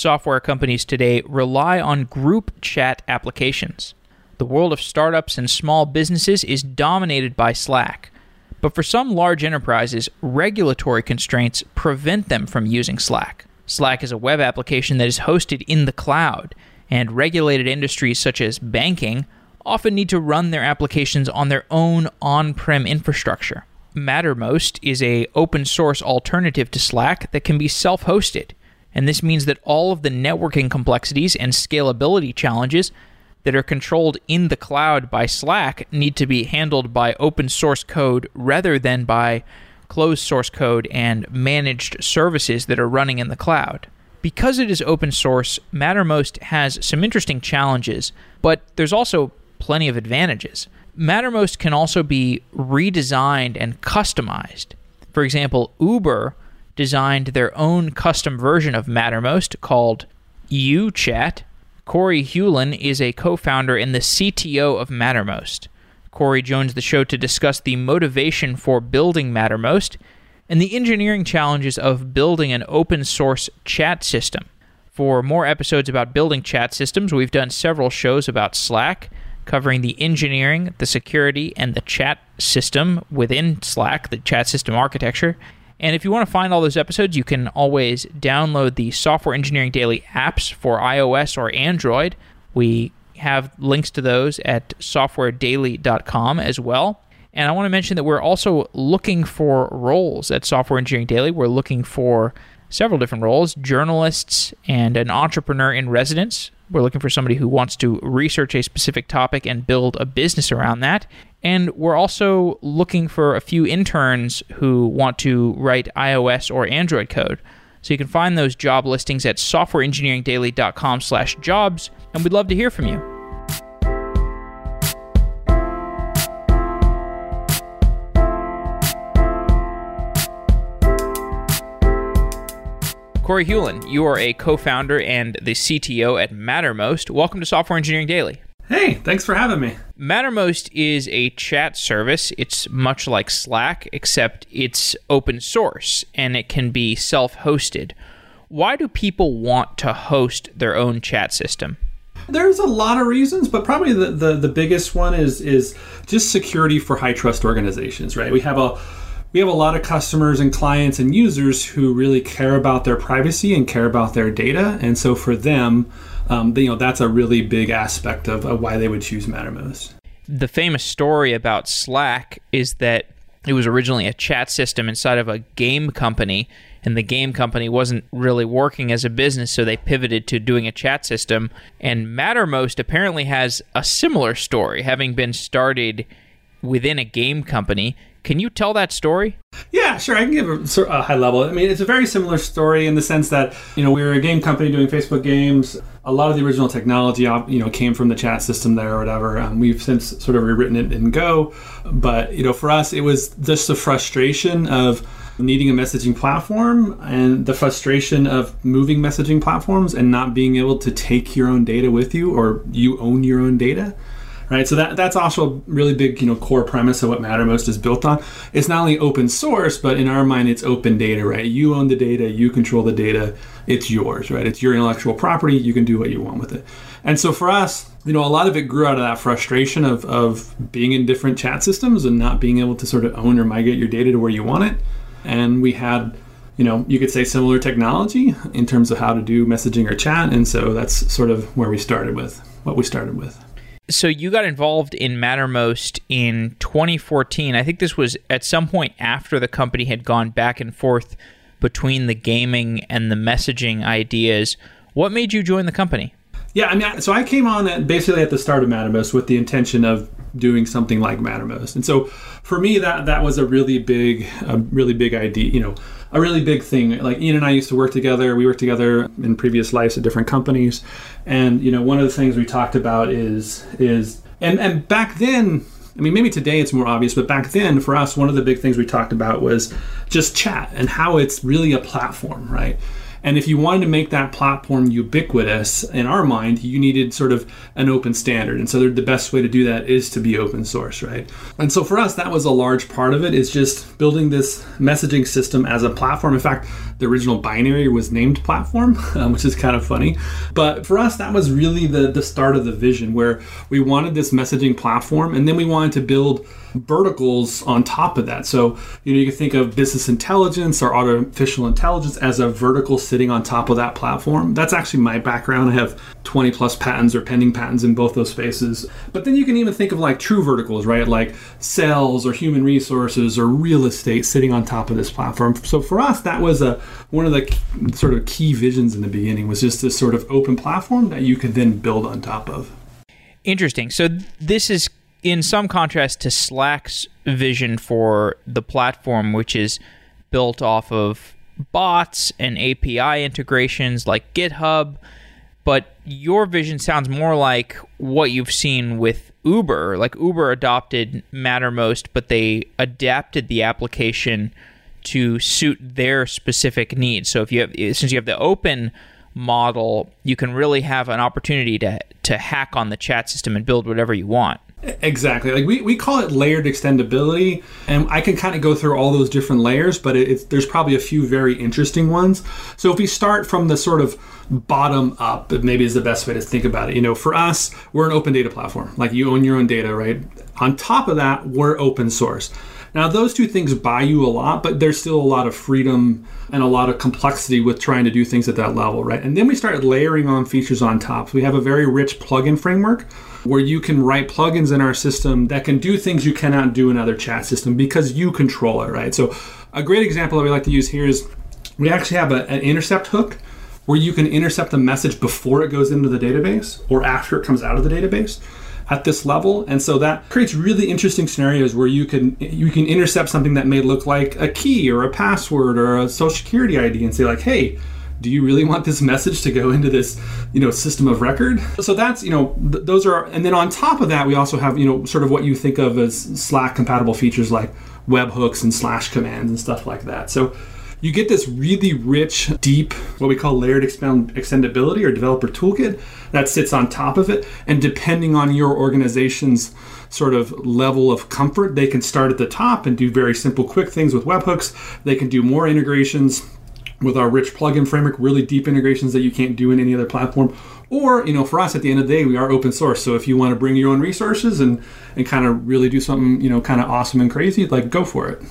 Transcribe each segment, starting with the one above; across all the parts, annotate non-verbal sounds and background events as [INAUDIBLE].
software companies today rely on group chat applications. The world of startups and small businesses is dominated by Slack. But for some large enterprises, regulatory constraints prevent them from using Slack. Slack is a web application that is hosted in the cloud, and regulated industries such as banking often need to run their applications on their own on-prem infrastructure. Mattermost is a open source alternative to Slack that can be self-hosted, and this means that all of the networking complexities and scalability challenges that are controlled in the cloud by Slack need to be handled by open source code rather than by closed source code and managed services that are running in the cloud. Because it is open source, Mattermost has some interesting challenges, but there's also plenty of advantages. Mattermost can also be redesigned and customized. For example, Uber designed their own custom version of Mattermost called UChat. Corey Hulen is a co founder and the CTO of Mattermost. Corey joins the show to discuss the motivation for building Mattermost and the engineering challenges of building an open source chat system. For more episodes about building chat systems, we've done several shows about Slack, covering the engineering, the security, and the chat system within Slack, the chat system architecture. And if you want to find all those episodes, you can always download the Software Engineering Daily apps for iOS or Android. We have links to those at softwaredaily.com as well. And I want to mention that we're also looking for roles at Software Engineering Daily. We're looking for several different roles journalists and an entrepreneur in residence. We're looking for somebody who wants to research a specific topic and build a business around that. And we're also looking for a few interns who want to write iOS or Android code. So you can find those job listings at softwareengineeringdaily.com slash jobs, and we'd love to hear from you. Corey Hulen, you are a co-founder and the CTO at Mattermost. Welcome to Software Engineering Daily. Hey, thanks for having me. Mattermost is a chat service. It's much like Slack, except it's open source and it can be self hosted. Why do people want to host their own chat system? There's a lot of reasons, but probably the, the, the biggest one is is just security for high trust organizations, right? We have a we have a lot of customers and clients and users who really care about their privacy and care about their data, and so for them, um, you know, that's a really big aspect of, of why they would choose Mattermost. The famous story about Slack is that it was originally a chat system inside of a game company and the game company wasn't really working as a business so they pivoted to doing a chat system. And mattermost apparently has a similar story having been started within a game company can you tell that story? Yeah, sure. I can give a, a, high level. I mean, it's a very similar story in the sense that you know we were a game company doing Facebook games. A lot of the original technology, you know, came from the chat system there or whatever. Um, we've since sort of rewritten it in Go, but you know, for us, it was just the frustration of needing a messaging platform and the frustration of moving messaging platforms and not being able to take your own data with you or you own your own data right? So that that's also a really big, you know, core premise of what Mattermost is built on. It's not only open source, but in our mind, it's open data, right? You own the data, you control the data, it's yours, right? It's your intellectual property. You can do what you want with it. And so for us, you know, a lot of it grew out of that frustration of of being in different chat systems and not being able to sort of own or migrate your data to where you want it. And we had you know, you could say similar technology in terms of how to do messaging or chat. And so that's sort of where we started with, what we started with so you got involved in Mattermost in 2014. I think this was at some point after the company had gone back and forth between the gaming and the messaging ideas. What made you join the company? Yeah, I mean, so I came on at, basically at the start of Mattermost with the intention of doing something like Mattermost, and so for me that that was a really big, a really big idea. You know, a really big thing. Like Ian and I used to work together. We worked together in previous lives at different companies, and you know, one of the things we talked about is is and and back then. I mean, maybe today it's more obvious, but back then for us, one of the big things we talked about was just chat and how it's really a platform, right? And if you wanted to make that platform ubiquitous, in our mind, you needed sort of an open standard. And so the best way to do that is to be open source, right? And so for us, that was a large part of it is just building this messaging system as a platform. In fact, the original binary was named platform, [LAUGHS] um, which is kind of funny. But for us, that was really the, the start of the vision where we wanted this messaging platform and then we wanted to build verticals on top of that. So, you know, you can think of business intelligence or artificial intelligence as a vertical sitting on top of that platform. That's actually my background. I have 20 plus patents or pending patents in both those spaces. But then you can even think of like true verticals, right? Like sales or human resources or real estate sitting on top of this platform. So for us, that was a one of the sort of key visions in the beginning was just this sort of open platform that you could then build on top of. Interesting. So this is in some contrast to Slack's vision for the platform, which is built off of bots and API integrations like GitHub. But your vision sounds more like what you've seen with Uber. Like Uber adopted Mattermost, but they adapted the application to suit their specific needs. So if you have, since you have the open model, you can really have an opportunity to to hack on the chat system and build whatever you want. Exactly. Like we, we call it layered extendability, and I can kind of go through all those different layers, but it, there's probably a few very interesting ones. So if we start from the sort of bottom up, maybe is the best way to think about it. You know, for us, we're an open data platform. Like you own your own data, right? On top of that, we're open source. Now, those two things buy you a lot, but there's still a lot of freedom and a lot of complexity with trying to do things at that level, right? And then we started layering on features on top. So we have a very rich plugin framework where you can write plugins in our system that can do things you cannot do in other chat system because you control it, right? So a great example that we like to use here is we actually have a, an intercept hook where you can intercept the message before it goes into the database or after it comes out of the database at this level. And so that creates really interesting scenarios where you can you can intercept something that may look like a key or a password or a social security id and say like hey do you really want this message to go into this you know system of record? So that's you know th- those are and then on top of that we also have you know sort of what you think of as slack compatible features like webhooks and slash commands and stuff like that. So you get this really rich, deep, what we call layered extendability or developer toolkit that sits on top of it. And depending on your organization's sort of level of comfort, they can start at the top and do very simple, quick things with webhooks. They can do more integrations with our rich plugin framework, really deep integrations that you can't do in any other platform. Or, you know, for us at the end of the day, we are open source. So if you want to bring your own resources and, and kind of really do something, you know, kind of awesome and crazy, like go for it.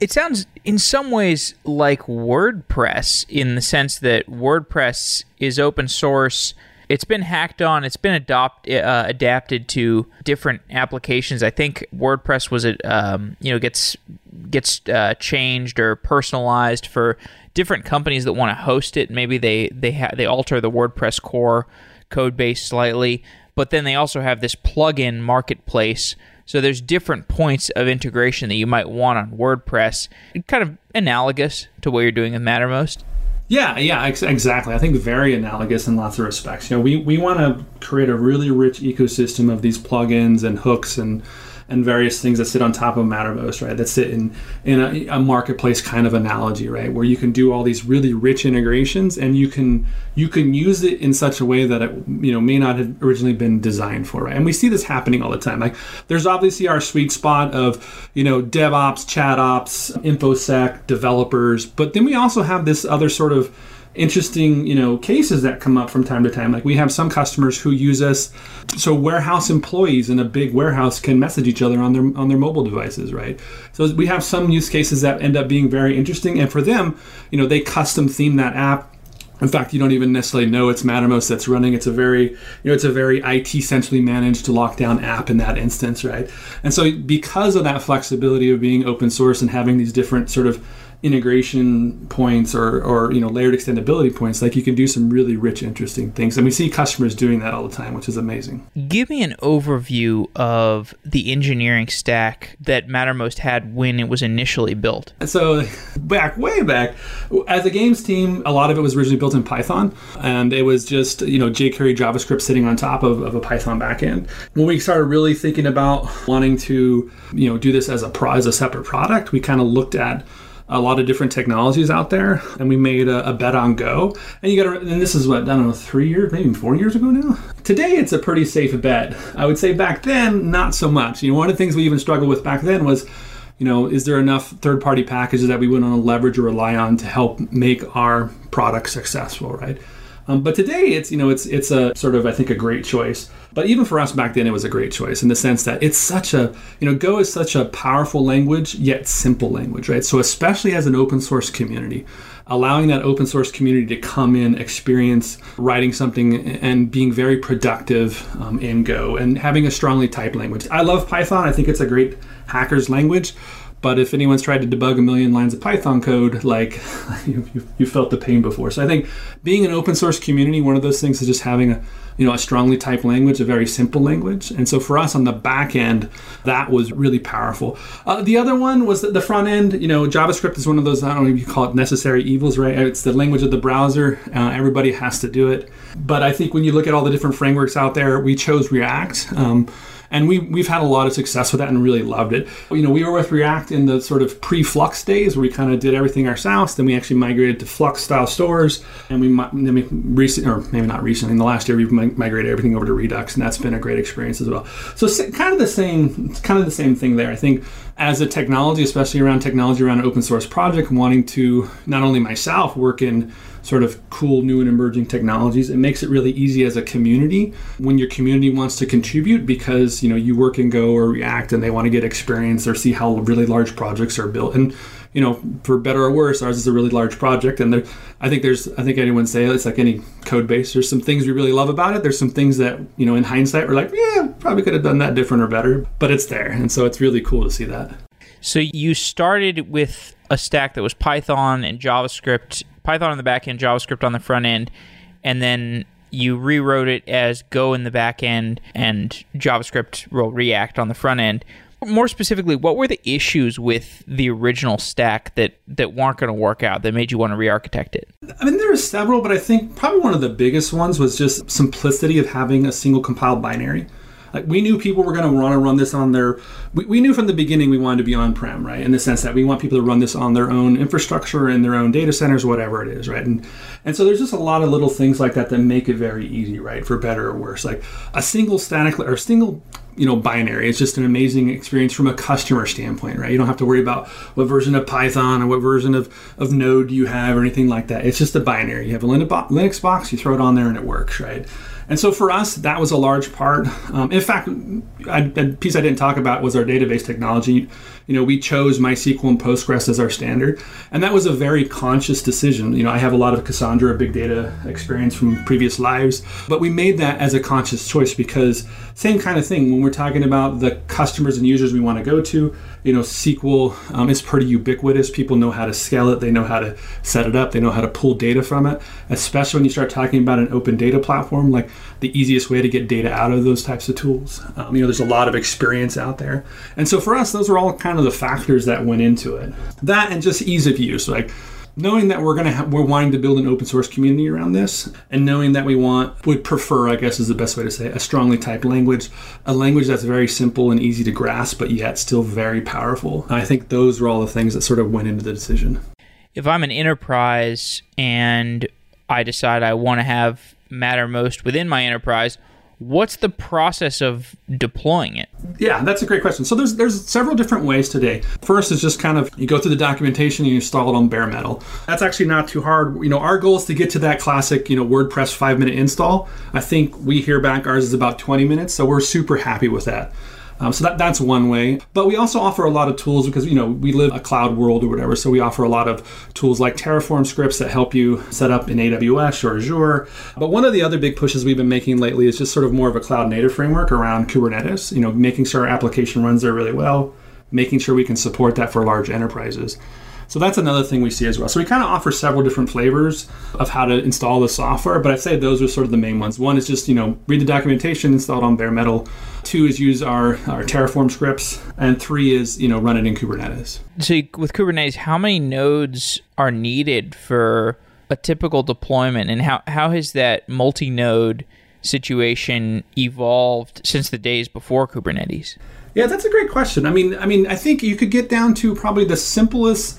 It sounds in some ways like WordPress in the sense that WordPress is open source. It's been hacked on. It's been adopt, uh, adapted to different applications. I think WordPress was it um, you know gets gets uh, changed or personalized for different companies that want to host it. Maybe they they ha- they alter the WordPress core code base slightly, but then they also have this plugin marketplace so there's different points of integration that you might want on WordPress, kind of analogous to what you're doing with Mattermost. Yeah, yeah, ex- exactly. I think very analogous in lots of respects. You know, we, we want to create a really rich ecosystem of these plugins and hooks and and various things that sit on top of Mattermost, right? That sit in in a, a, marketplace kind of analogy, right? Where you can do all these really rich integrations, and you can you can use it in such a way that it you know may not have originally been designed for, right? And we see this happening all the time. Like there's obviously our sweet spot of you know DevOps, chat ops, infosec, developers, but then we also have this other sort of interesting, you know, cases that come up from time to time. Like we have some customers who use us so warehouse employees in a big warehouse can message each other on their on their mobile devices, right? So we have some use cases that end up being very interesting and for them, you know, they custom theme that app in fact, you don't even necessarily know it's Mattermost that's running. It's a very, you know, it's a very IT centrally managed lockdown app in that instance, right? And so, because of that flexibility of being open source and having these different sort of integration points or, or you know layered extendability points like you can do some really rich interesting things. And we see customers doing that all the time which is amazing. Give me an overview of the engineering stack that mattermost had when it was initially built. So [LAUGHS] back way back as a games team a lot of it was originally built in python and it was just you know jquery javascript sitting on top of, of a python backend. When we started really thinking about wanting to you know do this as a pro as a separate product we kind of looked at a lot of different technologies out there, and we made a, a bet on Go. And you got to, and this is what I don't know, three years, maybe four years ago now. Today, it's a pretty safe bet. I would say back then, not so much. You know, one of the things we even struggled with back then was you know, is there enough third party packages that we would want to leverage or rely on to help make our product successful, right? Um, but today, it's you know, it's it's a sort of I think a great choice. But even for us back then, it was a great choice in the sense that it's such a you know, Go is such a powerful language yet simple language, right? So especially as an open source community, allowing that open source community to come in, experience writing something, and being very productive um, in Go and having a strongly typed language. I love Python. I think it's a great hacker's language. But if anyone's tried to debug a million lines of Python code, like [LAUGHS] you, you, felt the pain before. So I think being an open source community, one of those things is just having a you know a strongly typed language, a very simple language. And so for us on the back end, that was really powerful. Uh, the other one was the front end. You know, JavaScript is one of those I don't know if you call it necessary evils, right? It's the language of the browser. Uh, everybody has to do it. But I think when you look at all the different frameworks out there, we chose React. Um, and we, we've had a lot of success with that and really loved it. You know, we were with React in the sort of pre-Flux days where we kind of did everything ourselves. Then we actually migrated to Flux style stores, and we then we recent or maybe not recently in the last year we've migrated everything over to Redux, and that's been a great experience as well. So kind of the same, kind of the same thing there. I think as a technology, especially around technology around an open source project, wanting to not only myself work in sort of cool new and emerging technologies. It makes it really easy as a community when your community wants to contribute because you know you work in Go or React and they want to get experience or see how really large projects are built. And you know, for better or worse, ours is a really large project, and there, I think there's, I think anyone say oh, it's like any code base. There's some things we really love about it. There's some things that you know, in hindsight, we're like, yeah, probably could have done that different or better, but it's there, and so it's really cool to see that. So you started with a stack that was Python and JavaScript Python on the back end, JavaScript on the front end, and then you rewrote it as Go in the back end and JavaScript well, React on the front end. More specifically, what were the issues with the original stack that, that weren't going to work out that made you want to re-architect it? I mean, there are several, but I think probably one of the biggest ones was just simplicity of having a single compiled binary. Like we knew people were going to want to run this on their. We, we knew from the beginning we wanted to be on prem, right? In the sense that we want people to run this on their own infrastructure in their own data centers, whatever it is, right? And and so there's just a lot of little things like that that make it very easy, right? For better or worse, like a single static or single you know binary it's just an amazing experience from a customer standpoint right you don't have to worry about what version of python or what version of, of node you have or anything like that it's just a binary you have a linux box you throw it on there and it works right and so for us, that was a large part. Um, in fact, I, a piece I didn't talk about was our database technology. You know, we chose MySQL and Postgres as our standard, and that was a very conscious decision. You know, I have a lot of Cassandra big data experience from previous lives, but we made that as a conscious choice because same kind of thing when we're talking about the customers and users we want to go to you know sql um, is pretty ubiquitous. People know how to scale it. They know how to set it up. They know how to pull data from it especially when you start talking about an open data platform like the easiest way to get data out of those types of tools. Um, you know there's a lot of experience out there. And so for us those are all kind of the factors that went into it. That and just ease of use like knowing that we're going to ha- we're wanting to build an open source community around this and knowing that we want would prefer i guess is the best way to say it, a strongly typed language a language that's very simple and easy to grasp but yet still very powerful. I think those are all the things that sort of went into the decision. If i'm an enterprise and i decide i want to have mattermost within my enterprise what's the process of deploying it? Yeah, that's a great question. So there's there's several different ways today. First is just kind of you go through the documentation and you install it on bare metal. That's actually not too hard. You know, our goal is to get to that classic, you know, WordPress 5-minute install. I think we hear back ours is about 20 minutes, so we're super happy with that. Um, so that, that's one way. But we also offer a lot of tools because, you know, we live a cloud world or whatever. So we offer a lot of tools like Terraform scripts that help you set up in AWS or Azure. But one of the other big pushes we've been making lately is just sort of more of a cloud native framework around Kubernetes, you know, making sure our application runs there really well, making sure we can support that for large enterprises. So that's another thing we see as well. So we kind of offer several different flavors of how to install the software, but I'd say those are sort of the main ones. One is just, you know, read the documentation, install it on bare metal. Two is use our, our Terraform scripts. And three is, you know, run it in Kubernetes. So with Kubernetes, how many nodes are needed for a typical deployment and how, how has that multi-node situation evolved since the days before Kubernetes? Yeah, that's a great question. I mean, I mean, I think you could get down to probably the simplest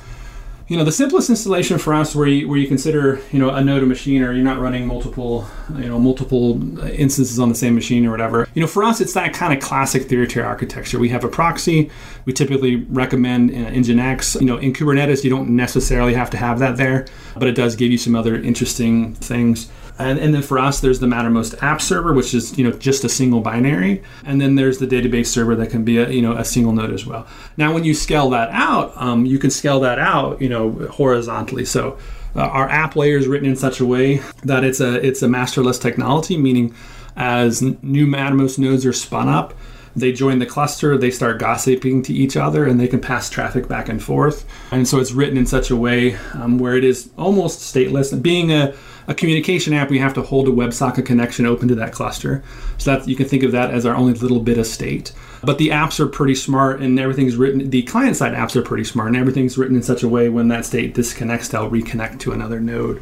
you know the simplest installation for us where you, where you consider you know a node a machine or you're not running multiple you know multiple instances on the same machine or whatever you know for us it's that kind of classic three tier architecture. We have a proxy. We typically recommend uh, nginx you know in kubernetes you don't necessarily have to have that there but it does give you some other interesting things and, and then for us, there's the Mattermost app server, which is you know just a single binary, and then there's the database server that can be a you know a single node as well. Now, when you scale that out, um, you can scale that out you know horizontally. So uh, our app layer is written in such a way that it's a it's a masterless technology, meaning as new Mattermost nodes are spun up, they join the cluster, they start gossiping to each other, and they can pass traffic back and forth. And so it's written in such a way um, where it is almost stateless. Being a a communication app, we have to hold a WebSocket connection open to that cluster. So that you can think of that as our only little bit of state. But the apps are pretty smart and everything's written, the client side apps are pretty smart and everything's written in such a way when that state disconnects, they'll reconnect to another node.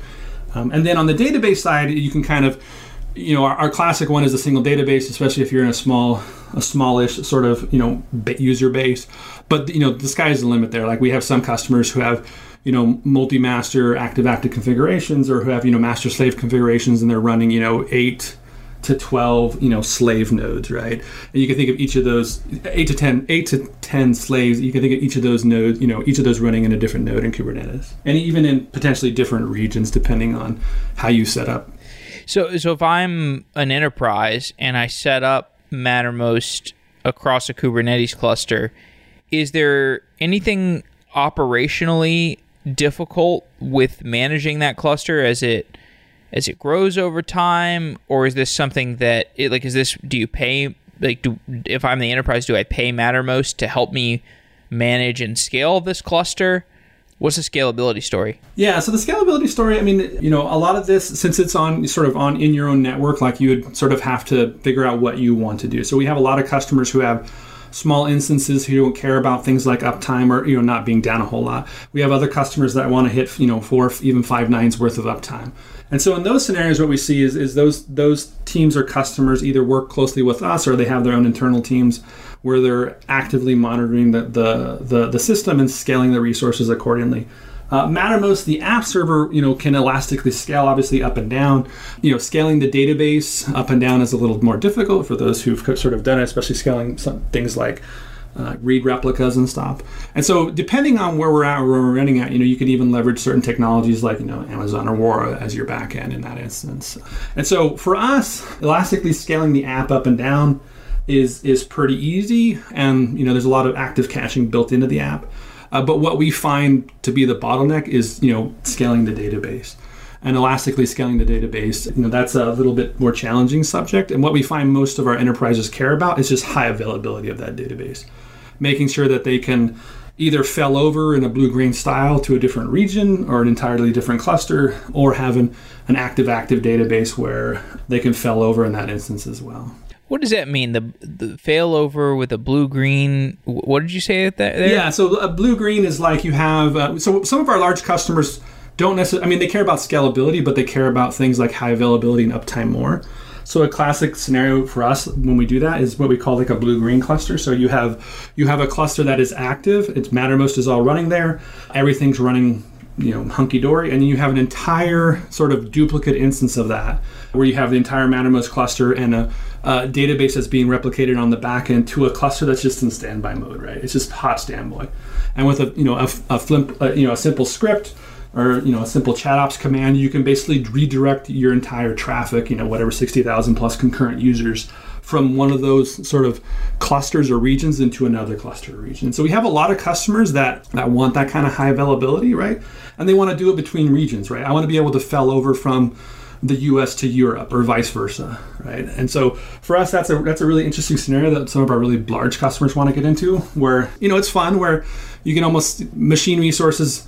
Um, and then on the database side, you can kind of, you know, our, our, classic one is a single database, especially if you're in a small, a smallish sort of, you know, user base. But, you know, the sky's the limit there. Like we have some customers who have, you know multi-master active-active configurations or who have you know master-slave configurations and they're running you know eight to 12 you know slave nodes right? And you can think of each of those 8 to 10 8 to 10 slaves you can think of each of those nodes you know each of those running in a different node in kubernetes. And even in potentially different regions depending on how you set up. So so if i'm an enterprise and i set up mattermost across a kubernetes cluster is there anything operationally difficult with managing that cluster as it as it grows over time or is this something that it, like is this do you pay like do if I'm the enterprise do I pay Mattermost to help me manage and scale this cluster What's the scalability story? Yeah, so the scalability story, I mean, you know, a lot of this, since it's on sort of on in your own network, like you would sort of have to figure out what you want to do. So we have a lot of customers who have small instances who don't care about things like uptime or you know not being down a whole lot. We have other customers that want to hit you know four even five nines worth of uptime. And so in those scenarios, what we see is, is those those teams or customers either work closely with us or they have their own internal teams where they're actively monitoring the, the, the, the system and scaling the resources accordingly. Uh, Mattermost, the app server, you know, can elastically scale, obviously up and down. You know, scaling the database up and down is a little more difficult for those who've sort of done it, especially scaling some things like uh, read replicas and stuff. And so, depending on where we're at or where we're running at, you know, you can even leverage certain technologies like you know Amazon Aurora as your backend in that instance. And so, for us, elastically scaling the app up and down is is pretty easy, and you know, there's a lot of active caching built into the app. Uh, but what we find to be the bottleneck is, you know, scaling the database and elastically scaling the database. You know, that's a little bit more challenging subject. And what we find most of our enterprises care about is just high availability of that database, making sure that they can either fail over in a blue green style to a different region or an entirely different cluster, or have an, an active active database where they can fail over in that instance as well. What does that mean? The the failover with a blue green. What did you say that there? Yeah, so a blue green is like you have. Uh, so some of our large customers don't necessarily. I mean, they care about scalability, but they care about things like high availability and uptime more. So a classic scenario for us when we do that is what we call like a blue green cluster. So you have you have a cluster that is active. Its Mattermost is all running there. Everything's running you know hunky dory, and you have an entire sort of duplicate instance of that, where you have the entire Mattermost cluster and a, a database that's being replicated on the back end to a cluster that's just in standby mode, right? It's just hot standby, and with a you know a, a, flimp, a you know a simple script or you know a simple chat ops command, you can basically redirect your entire traffic, you know whatever sixty thousand plus concurrent users from one of those sort of clusters or regions into another cluster or region. So we have a lot of customers that, that want that kind of high availability, right? And they want to do it between regions, right? I want to be able to fail over from the US to Europe or vice versa, right? And so for us that's a that's a really interesting scenario that some of our really large customers want to get into where you know it's fun where you can almost machine resources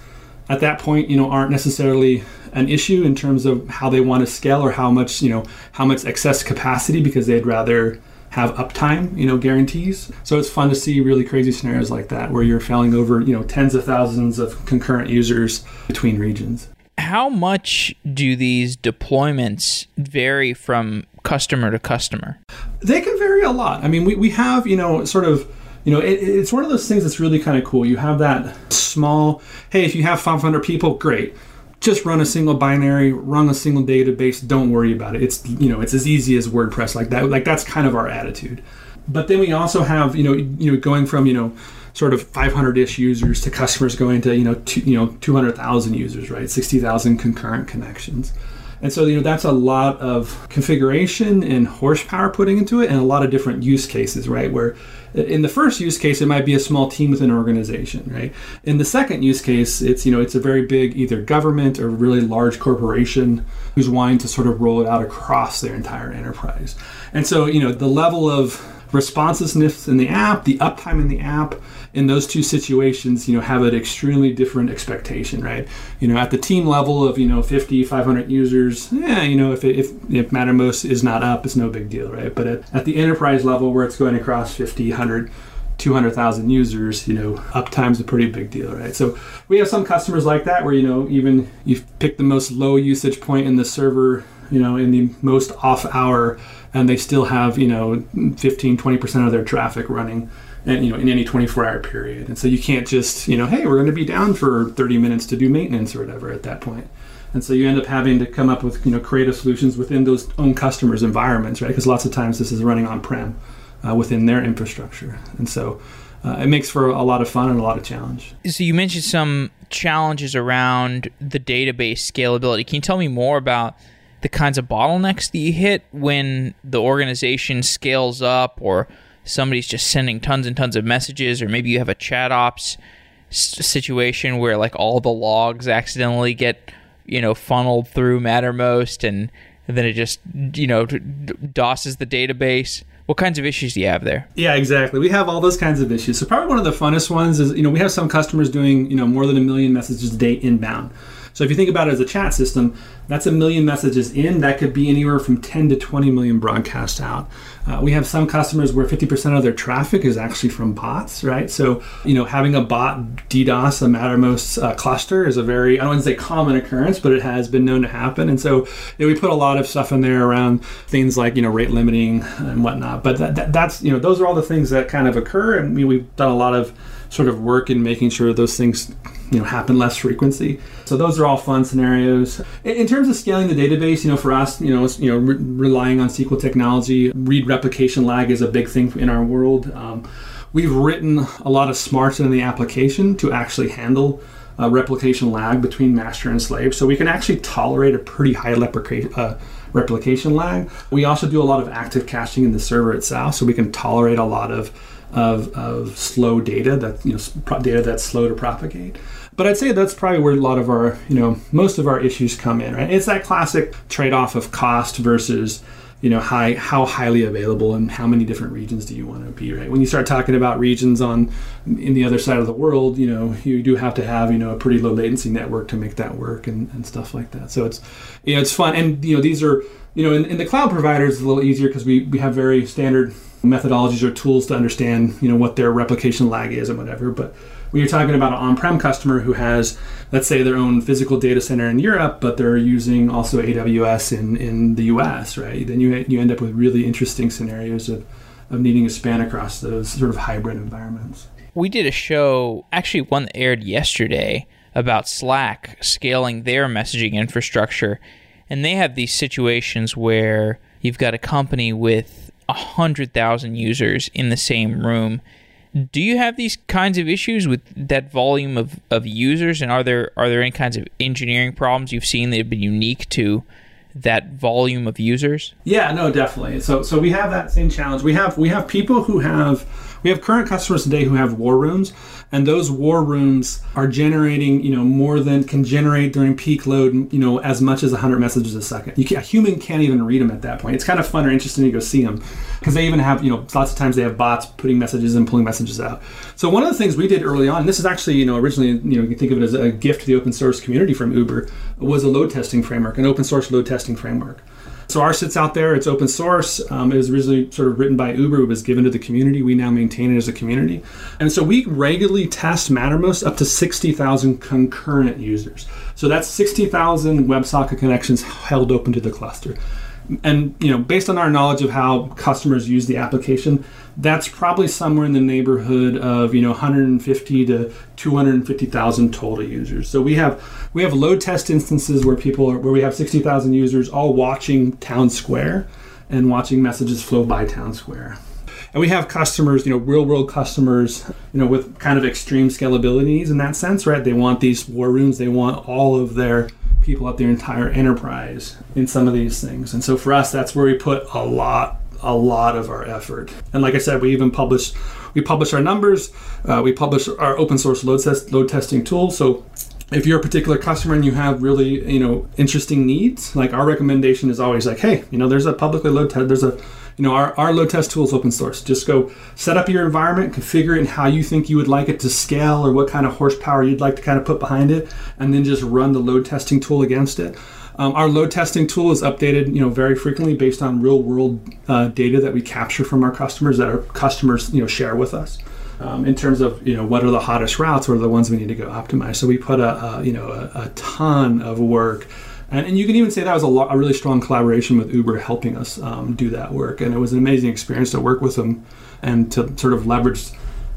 at that point, you know, aren't necessarily an issue in terms of how they want to scale or how much, you know, how much excess capacity because they'd rather have uptime, you know, guarantees. So it's fun to see really crazy scenarios like that where you're failing over, you know, tens of thousands of concurrent users between regions. How much do these deployments vary from customer to customer? They can vary a lot. I mean, we, we have, you know, sort of you know, it, it's one of those things that's really kind of cool. You have that small, hey, if you have 500 people, great. Just run a single binary, run a single database. Don't worry about it. It's you know, it's as easy as WordPress like that. Like that's kind of our attitude. But then we also have you know, you know, going from you know, sort of 500-ish users to customers going to you know, two, you know, 200,000 users, right? 60,000 concurrent connections. And so, you know, that's a lot of configuration and horsepower putting into it and a lot of different use cases, right? Where in the first use case, it might be a small team within an organization, right? In the second use case, it's, you know, it's a very big either government or really large corporation who's wanting to sort of roll it out across their entire enterprise. And so, you know, the level of responsiveness in the app, the uptime in the app, in those two situations, you know, have an extremely different expectation, right? You know, at the team level of, you know, 50, 500 users, yeah, you know, if, if, if Mattermost is not up, it's no big deal, right? But at, at the enterprise level where it's going across 50, 100, 200,000 users, you know, uptime's a pretty big deal, right? So we have some customers like that where, you know, even you pick the most low usage point in the server, you know, in the most off hour, and they still have, you know, 15, 20% of their traffic running and you know in any 24 hour period and so you can't just you know hey we're going to be down for 30 minutes to do maintenance or whatever at that point. point and so you end up having to come up with you know creative solutions within those own customers environments right because lots of times this is running on prem uh, within their infrastructure. And so uh, it makes for a lot of fun and a lot of challenge. So you mentioned some challenges around the database scalability. Can you tell me more about the kinds of bottlenecks that you hit when the organization scales up or somebody's just sending tons and tons of messages, or maybe you have a chat ops situation where like all the logs accidentally get you know funneled through Mattermost, and, and then it just you know dosses the database. What kinds of issues do you have there? Yeah, exactly. We have all those kinds of issues. So probably one of the funnest ones is you know we have some customers doing you know more than a million messages a day inbound. So if you think about it as a chat system, that's a million messages in. That could be anywhere from 10 to 20 million broadcast out. Uh, we have some customers where 50% of their traffic is actually from bots, right? So, you know, having a bot DDoS a Mattermost uh, cluster is a very, I don't want to say common occurrence, but it has been known to happen. And so, you know, we put a lot of stuff in there around things like, you know, rate limiting and whatnot. But that, that, that's, you know, those are all the things that kind of occur. And we, we've done a lot of sort of work in making sure those things you know happen less frequency. So those are all fun scenarios. In terms of scaling the database, you know, for us, you know, you know, re- relying on SQL technology, read replication lag is a big thing in our world. Um, we've written a lot of smarts in the application to actually handle uh, replication lag between master and slave, so we can actually tolerate a pretty high replication. Uh, replication lag. We also do a lot of active caching in the server itself, so we can tolerate a lot of of, of slow data that you know data that's slow to propagate. But I'd say that's probably where a lot of our you know most of our issues come in. Right? It's that classic trade-off of cost versus you know high how highly available and how many different regions do you want to be right? When you start talking about regions on in the other side of the world you know you do have to have you know a pretty low latency network to make that work and, and stuff like that. So it's you know it's fun. And you know these are you know in, in the cloud providers it's a little easier because we, we have very standard methodologies or tools to understand you know what their replication lag is and whatever. But when you're talking about an on-prem customer who has let's say their own physical data center in Europe but they're using also AWS in, in the US right then you, you end up with really interesting scenarios of, of needing to span across those sort of hybrid environments we did a show actually one that aired yesterday about Slack scaling their messaging infrastructure and they have these situations where you've got a company with 100,000 users in the same room. Do you have these kinds of issues with that volume of, of users? And are there are there any kinds of engineering problems you've seen that have been unique to that volume of users? Yeah, no, definitely. So so we have that same challenge. We have we have people who have we have current customers today who have war rooms, and those war rooms are generating, you know, more than can generate during peak load, you know, as much as 100 messages a second. You can, a human can't even read them at that point. It's kind of fun or interesting to go see them because they even have, you know, lots of times they have bots putting messages and pulling messages out. So one of the things we did early on, this is actually, you know, originally, you know, you can think of it as a gift to the open source community from Uber, was a load testing framework, an open source load testing framework. So ours sits out there. It's open source. Um, it was originally sort of written by Uber. It was given to the community. We now maintain it as a community. And so we regularly test Mattermost up to 60,000 concurrent users. So that's 60,000 WebSocket connections held open to the cluster. And you know, based on our knowledge of how customers use the application, that's probably somewhere in the neighborhood of you know 150 to 250,000 total users. So we have we have load test instances where people are, where we have 60,000 users all watching Town Square and watching messages flow by Town Square. And we have customers, you know, real world customers, you know, with kind of extreme scalability needs in that sense, right? They want these war rooms, they want all of their people at their entire enterprise in some of these things. And so for us, that's where we put a lot, a lot of our effort. And like I said, we even publish, we publish our numbers, uh, we publish our open source load test, load testing tool. So if you're a particular customer and you have really you know interesting needs like our recommendation is always like hey you know there's a publicly load test there's a you know our, our load test tool is open source. Just go set up your environment configure it and how you think you would like it to scale or what kind of horsepower you'd like to kind of put behind it and then just run the load testing tool against it. Um, our load testing tool is updated you know very frequently based on real world uh, data that we capture from our customers that our customers you know share with us. Um, in terms of you know what are the hottest routes, what are the ones we need to go optimize. So we put a, a you know a, a, ton of work, and, and you can even say that was a, lo- a really strong collaboration with Uber helping us um, do that work, and it was an amazing experience to work with them and to sort of leverage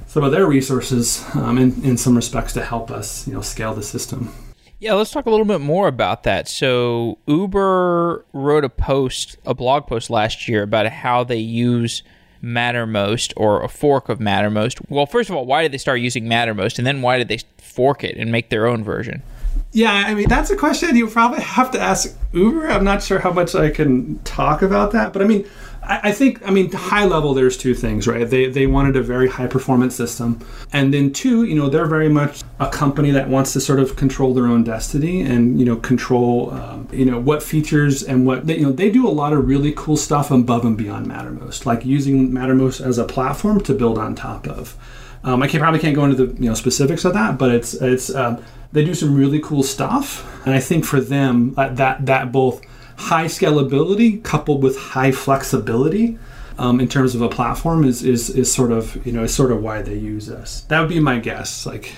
some of their resources um, in, in some respects to help us you know scale the system. Yeah, let's talk a little bit more about that. So Uber wrote a post, a blog post last year about how they use Mattermost or a fork of Mattermost. Well, first of all, why did they start using Mattermost, and then why did they fork it and make their own version? Yeah, I mean that's a question you probably [LAUGHS] have to ask Uber. I'm not sure how much I can talk about that, but I mean, I, I think I mean high level. There's two things, right? They they wanted a very high performance system, and then two, you know, they're very much a company that wants to sort of control their own destiny and you know control um, you know what features and what they, you know they do a lot of really cool stuff above and beyond Mattermost, like using Mattermost as a platform to build on top of. Um, I can, probably can't go into the you know specifics of that, but it's it's um, they do some really cool stuff, and I think for them that that, both high scalability coupled with high flexibility um, in terms of a platform is, is is sort of you know is sort of why they use us. That would be my guess. Like,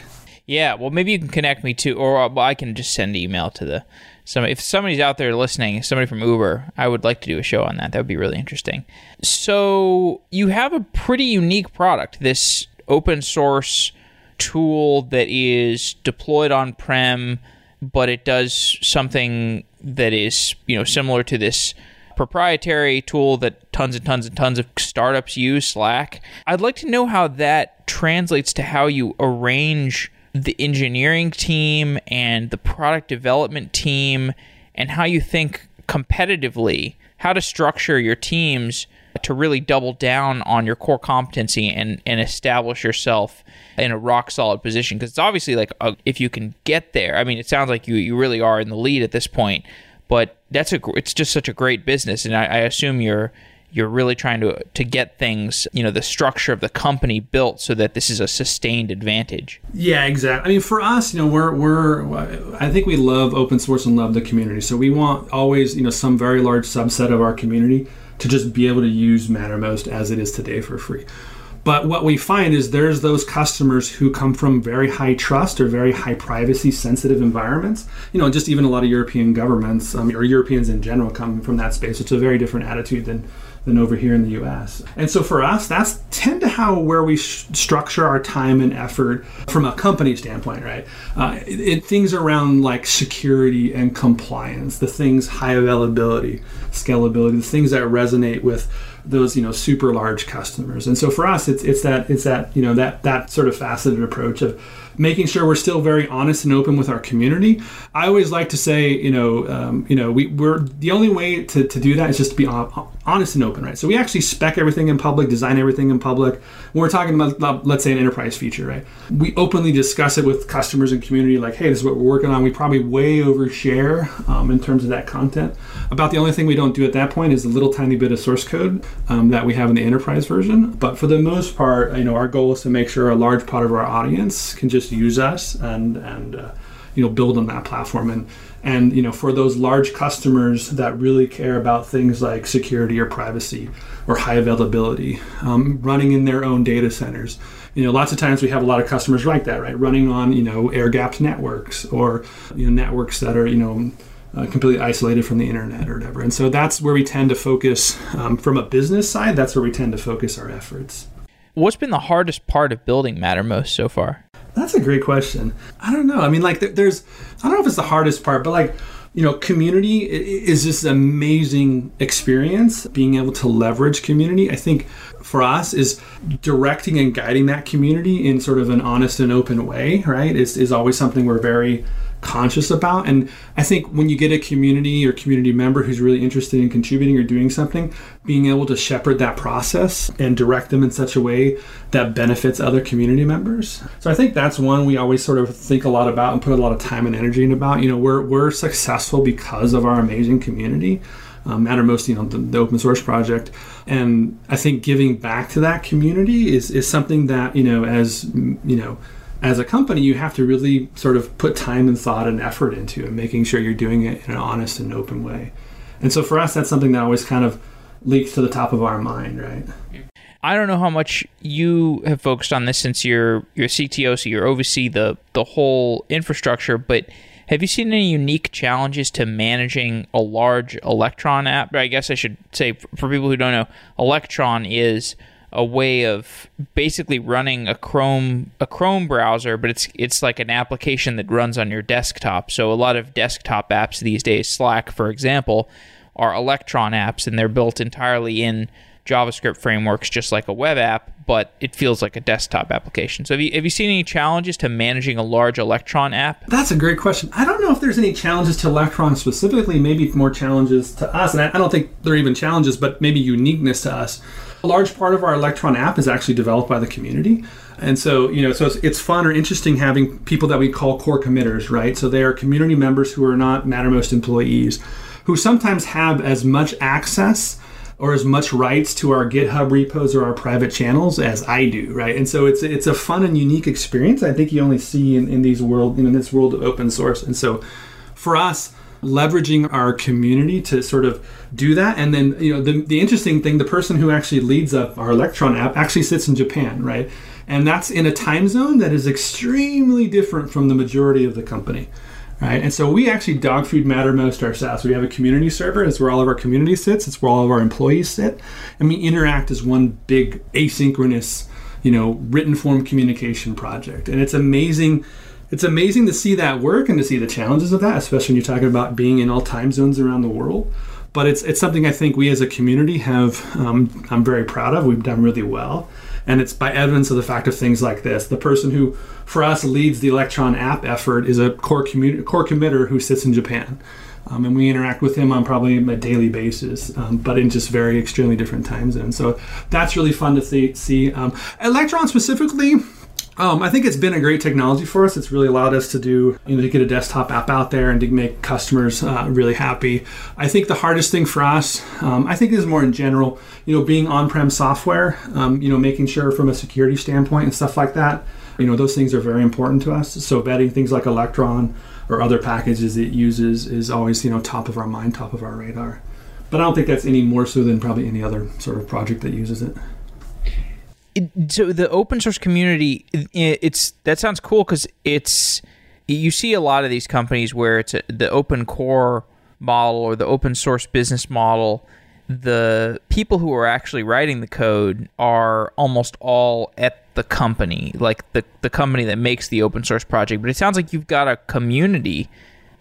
yeah, well, maybe you can connect me to, or uh, I can just send an email to the some. If somebody's out there listening, somebody from Uber, I would like to do a show on that. That would be really interesting. So you have a pretty unique product. This open source tool that is deployed on prem, but it does something that is you know similar to this proprietary tool that tons and tons and tons of startups use, Slack. I'd like to know how that translates to how you arrange the engineering team and the product development team and how you think competitively how to structure your teams to really double down on your core competency and, and establish yourself in a rock solid position. Because it's obviously like a, if you can get there i mean it sounds like you, you really are in the lead at this point but that's a it's just such a great business. And I, I assume you're you're really trying to to get things you know the structure of the company built so that this is a sustained advantage. Yeah exactly i mean for us you know we're we're i think we love open source and love the community. So we want always you know some very large subset of our community to just be able to use Mattermost as it is today for free. But what we find is there's those customers who come from very high trust or very high privacy sensitive environments. You know, just even a lot of European governments um, or Europeans in general come from that space. It's a very different attitude than than over here in the U.S. And so for us, that's tend to how where we sh- structure our time and effort from a company standpoint, right? Uh, it, it, things around like security and compliance, the things high availability, scalability, the things that resonate with those you know super large customers. And so for us, it's it's that it's that you know that that sort of faceted approach of making sure we're still very honest and open with our community. I always like to say, you know, um, you know, we, we're the only way to, to do that is just to be honest and open, right? So we actually spec everything in public, design everything in public. When we're talking about, let's say, an enterprise feature, right? We openly discuss it with customers and community, like, hey, this is what we're working on. We probably way overshare um, in terms of that content. About the only thing we don't do at that point is a little tiny bit of source code um, that we have in the enterprise version. But for the most part, you know, our goal is to make sure a large part of our audience can just use us and and uh, you know build on that platform and and you know for those large customers that really care about things like security or privacy or high availability um, running in their own data centers you know lots of times we have a lot of customers like that right running on you know air gapped networks or you know networks that are you know uh, completely isolated from the internet or whatever. And so that's where we tend to focus um, from a business side. That's where we tend to focus our efforts. What's been the hardest part of building Mattermost so far? That's a great question. I don't know. I mean, like, there's, I don't know if it's the hardest part, but like, you know, community is this amazing experience. Being able to leverage community, I think, for us is directing and guiding that community in sort of an honest and open way. Right? Is is always something we're very conscious about. And I think when you get a community or community member who's really interested in contributing or doing something, being able to shepherd that process and direct them in such a way that benefits other community members. So I think that's one we always sort of think a lot about and put a lot of time and energy in about. You know, we're, we're successful because of our amazing community. Um, Mattermost, you know, the, the, open source project. And I think giving back to that community is, is something that, you know, as, you know, as a company, you have to really sort of put time and thought and effort into and making sure you're doing it in an honest and open way. And so for us, that's something that always kind of leaks to the top of our mind, right? I don't know how much you have focused on this since you're you're CTO, so you oversee the the whole infrastructure. But have you seen any unique challenges to managing a large Electron app? I guess I should say for people who don't know, Electron is a way of basically running a Chrome a Chrome browser, but it's it's like an application that runs on your desktop. So a lot of desktop apps these days, Slack for example, are Electron apps and they're built entirely in JavaScript frameworks just like a web app, but it feels like a desktop application. So have you have you seen any challenges to managing a large Electron app? That's a great question. I don't know if there's any challenges to Electron specifically, maybe more challenges to us. And I, I don't think they're even challenges, but maybe uniqueness to us a large part of our Electron app is actually developed by the community. And so, you know, so it's, it's fun or interesting having people that we call core committers, right? So they are community members who are not Mattermost employees, who sometimes have as much access or as much rights to our GitHub repos or our private channels as I do, right? And so it's it's a fun and unique experience. I think you only see in, in these world in this world of open source. And so for us, leveraging our community to sort of do that. And then, you know, the, the interesting thing, the person who actually leads up our Electron app actually sits in Japan, right? And that's in a time zone that is extremely different from the majority of the company. Right? And so we actually dog food Mattermost ourselves. We have a community server. It's where all of our community sits. It's where all of our employees sit. And we interact as one big asynchronous, you know, written form communication project. And it's amazing it's amazing to see that work and to see the challenges of that, especially when you're talking about being in all time zones around the world. But it's it's something I think we as a community have um, I'm very proud of. We've done really well, and it's by evidence of the fact of things like this. The person who, for us, leads the Electron app effort is a core community core committer who sits in Japan. Um, and we interact with him on probably a daily basis, um, but in just very extremely different time zones. So that's really fun to see. see. Um, Electron specifically, um, I think it's been a great technology for us. It's really allowed us to do, you know, to get a desktop app out there and to make customers uh, really happy. I think the hardest thing for us, um, I think this is more in general, you know, being on-prem software, um, you know, making sure from a security standpoint and stuff like that, you know, those things are very important to us. So vetting things like Electron or other packages it uses is always, you know, top of our mind, top of our radar. But I don't think that's any more so than probably any other sort of project that uses it it, so the open source community, it, it's that sounds cool because it's you see a lot of these companies where it's a, the open core model or the open source business model. The people who are actually writing the code are almost all at the company, like the the company that makes the open source project. But it sounds like you've got a community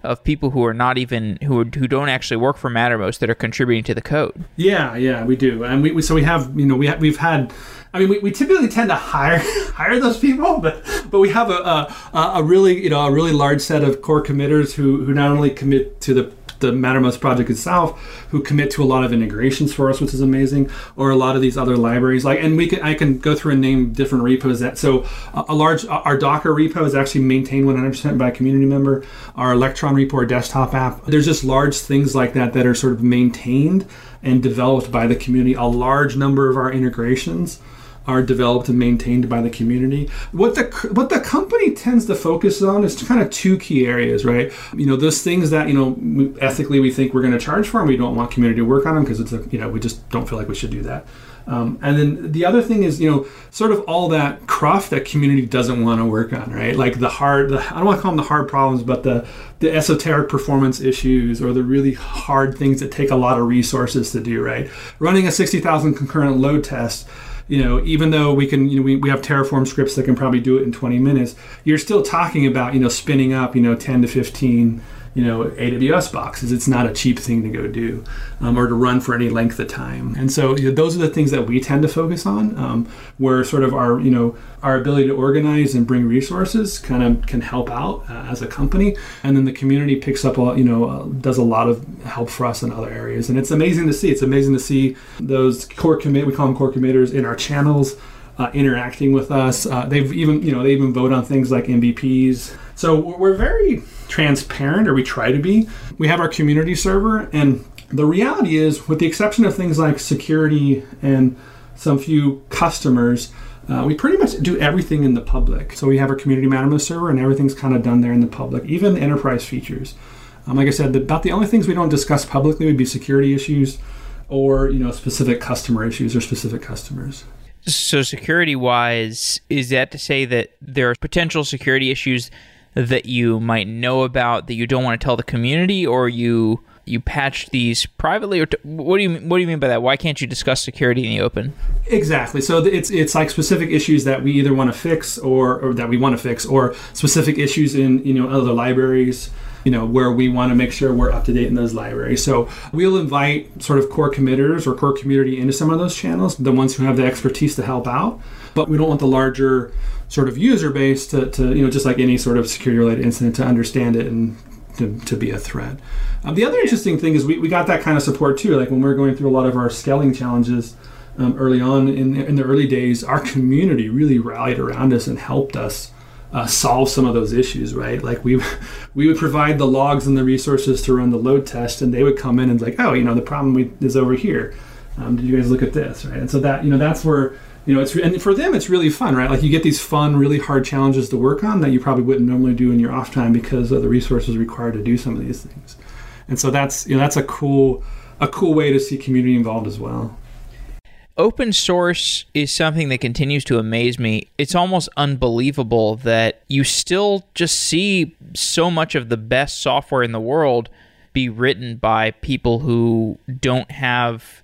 of people who are not even who who don't actually work for Mattermost that are contributing to the code. Yeah, yeah, we do, and we, we so we have you know we ha- we've had I mean, we, we typically tend to hire [LAUGHS] hire those people, but but we have a, a, a really you know a really large set of core committers who who not only commit to the the Mattermost project itself, who commit to a lot of integrations for us, which is amazing, or a lot of these other libraries. Like, and we can I can go through and name different repos that. So, a, a large our Docker repo is actually maintained 100% by a community member. Our Electron repo, our desktop app. There's just large things like that that are sort of maintained and developed by the community. A large number of our integrations are developed and maintained by the community. What the what the company tends to focus on is kind of two key areas, right? You know, those things that you know ethically we think we're going to charge for, and we don't want community to work on them because it's a you know we just don't feel like we should do that. Um, and then the other thing is, you know, sort of all that cruft that community doesn't want to work on, right? Like the hard, the, I don't want to call them the hard problems, but the the esoteric performance issues or the really hard things that take a lot of resources to do, right? Running a 60,000 concurrent load test you know, even though we can, you know, we, we have Terraform scripts that can probably do it in 20 minutes, you're still talking about, you know, spinning up, you know, 10 to 15 you know AWS boxes. It's not a cheap thing to go do um, or to run for any length of time. And so you know, those are the things that we tend to focus on, um, where sort of our you know our ability to organize and bring resources kind of can help out uh, as a company, and then the community picks up a, you know uh, does a lot of help for us in other areas. And it's amazing to see. It's amazing to see those core commit we call them core committers in our channels. Uh, interacting with us, uh, they've even you know they even vote on things like MVPs. So we're very transparent, or we try to be. We have our community server, and the reality is, with the exception of things like security and some few customers, uh, we pretty much do everything in the public. So we have our community Mattermost server, and everything's kind of done there in the public, even the enterprise features. Um, like I said, the, about the only things we don't discuss publicly would be security issues or you know specific customer issues or specific customers. So security wise, is that to say that there are potential security issues that you might know about that you don't want to tell the community, or you you patch these privately, or t- what do you what do you mean by that? Why can't you discuss security in the open? Exactly. So it's it's like specific issues that we either want to fix or, or that we want to fix, or specific issues in you know other libraries you know where we want to make sure we're up to date in those libraries so we'll invite sort of core committers or core community into some of those channels the ones who have the expertise to help out but we don't want the larger sort of user base to, to you know just like any sort of security related incident to understand it and to, to be a threat. Um, the other interesting thing is we, we got that kind of support too. Like when we are going through a lot of our scaling challenges um, early on in, in the early days, our community really rallied around us and helped us uh, solve some of those issues, right? Like we [LAUGHS] we would provide the logs and the resources to run the load test, and they would come in and like, oh, you know, the problem we, is over here. Um, did you guys look at this, right? And so that you know that's where you know, it's and for them it's really fun, right? Like you get these fun, really hard challenges to work on that you probably wouldn't normally do in your off time because of the resources required to do some of these things. And so that's you know that's a cool a cool way to see community involved as well. Open source is something that continues to amaze me. It's almost unbelievable that you still just see so much of the best software in the world be written by people who don't have